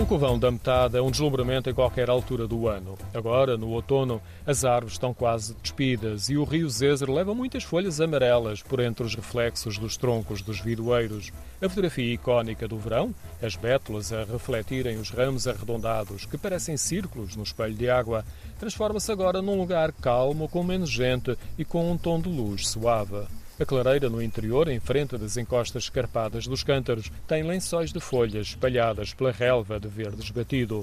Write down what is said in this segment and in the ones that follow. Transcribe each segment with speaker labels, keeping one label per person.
Speaker 1: O covão da metade é um deslumbramento em qualquer altura do ano. Agora, no outono, as árvores estão quase despidas e o rio Zezer leva muitas folhas amarelas por entre os reflexos dos troncos dos vidoeiros. A fotografia icónica do verão, as bétulas a refletirem os ramos arredondados que parecem círculos no espelho de água, transforma-se agora num lugar calmo, com menos gente e com um tom de luz suave. A clareira no interior, em frente das encostas escarpadas dos cântaros, tem lençóis de folhas espalhadas pela relva de verde esbatido.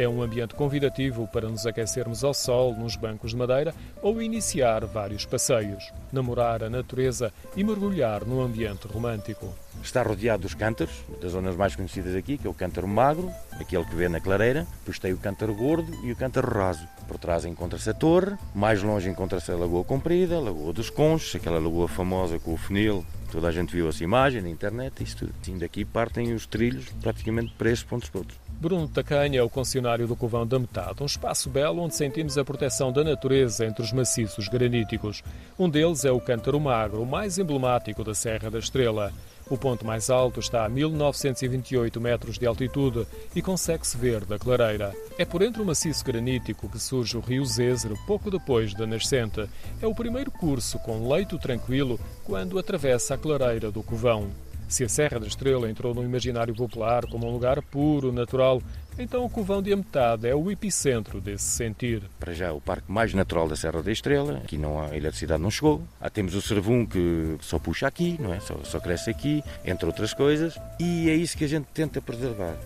Speaker 1: É um ambiente convidativo para nos aquecermos ao sol nos bancos de madeira ou iniciar vários passeios, namorar a natureza e mergulhar no ambiente romântico.
Speaker 2: Está rodeado dos cântaros, das zonas mais conhecidas aqui, que é o cântaro magro, aquele que vê na clareira, depois tem o cântaro gordo e o cântaro raso. Por trás encontra-se a torre, mais longe encontra-se a Lagoa Comprida, a Lagoa dos Conchos, aquela lagoa famosa com o funil, toda a gente viu essa imagem na internet, isso tudo. Assim, daqui partem os trilhos praticamente para esses pontos todos.
Speaker 1: Bruno Tacanha é o concessionário do Covão da Metade, um espaço belo onde sentimos a proteção da natureza entre os maciços graníticos. Um deles é o Cântaro Magro, o mais emblemático da Serra da Estrela. O ponto mais alto está a 1928 metros de altitude e consegue-se ver da clareira. É por entre o maciço granítico que surge o rio Zézero pouco depois da nascente. É o primeiro curso com leito tranquilo quando atravessa a clareira do Covão. Se a Serra da Estrela entrou no imaginário popular como um lugar puro, natural, então o Covão de Ametade é o epicentro desse sentir.
Speaker 2: Para já, o parque mais natural da Serra da Estrela. Aqui não há eletricidade, não chegou. Ah, temos o Cervum que só puxa aqui, não é? Só, só cresce aqui, entre outras coisas. E é isso que a gente tenta preservar.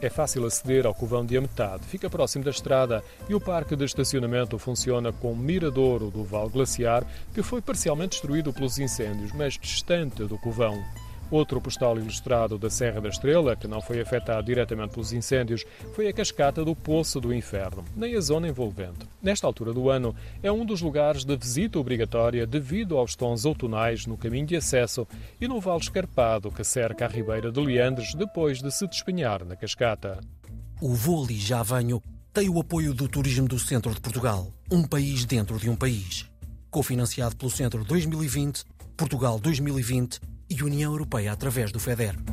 Speaker 1: É fácil aceder ao Covão de Ametade, fica próximo da estrada e o parque de estacionamento funciona com miradouro do Val Glaciar, que foi parcialmente destruído pelos incêndios, mas distante do Covão. Outro postal ilustrado da Serra da Estrela, que não foi afetado diretamente pelos incêndios, foi a cascata do Poço do Inferno, nem a zona envolvente. Nesta altura do ano, é um dos lugares de visita obrigatória devido aos tons outonais no caminho de acesso e no vale escarpado que cerca a Ribeira de Leandres depois de se despenhar na cascata.
Speaker 3: O Ali Já Venho tem o apoio do Turismo do Centro de Portugal, um país dentro de um país. Cofinanciado pelo Centro 2020, Portugal 2020 e União Europeia através do FEDER.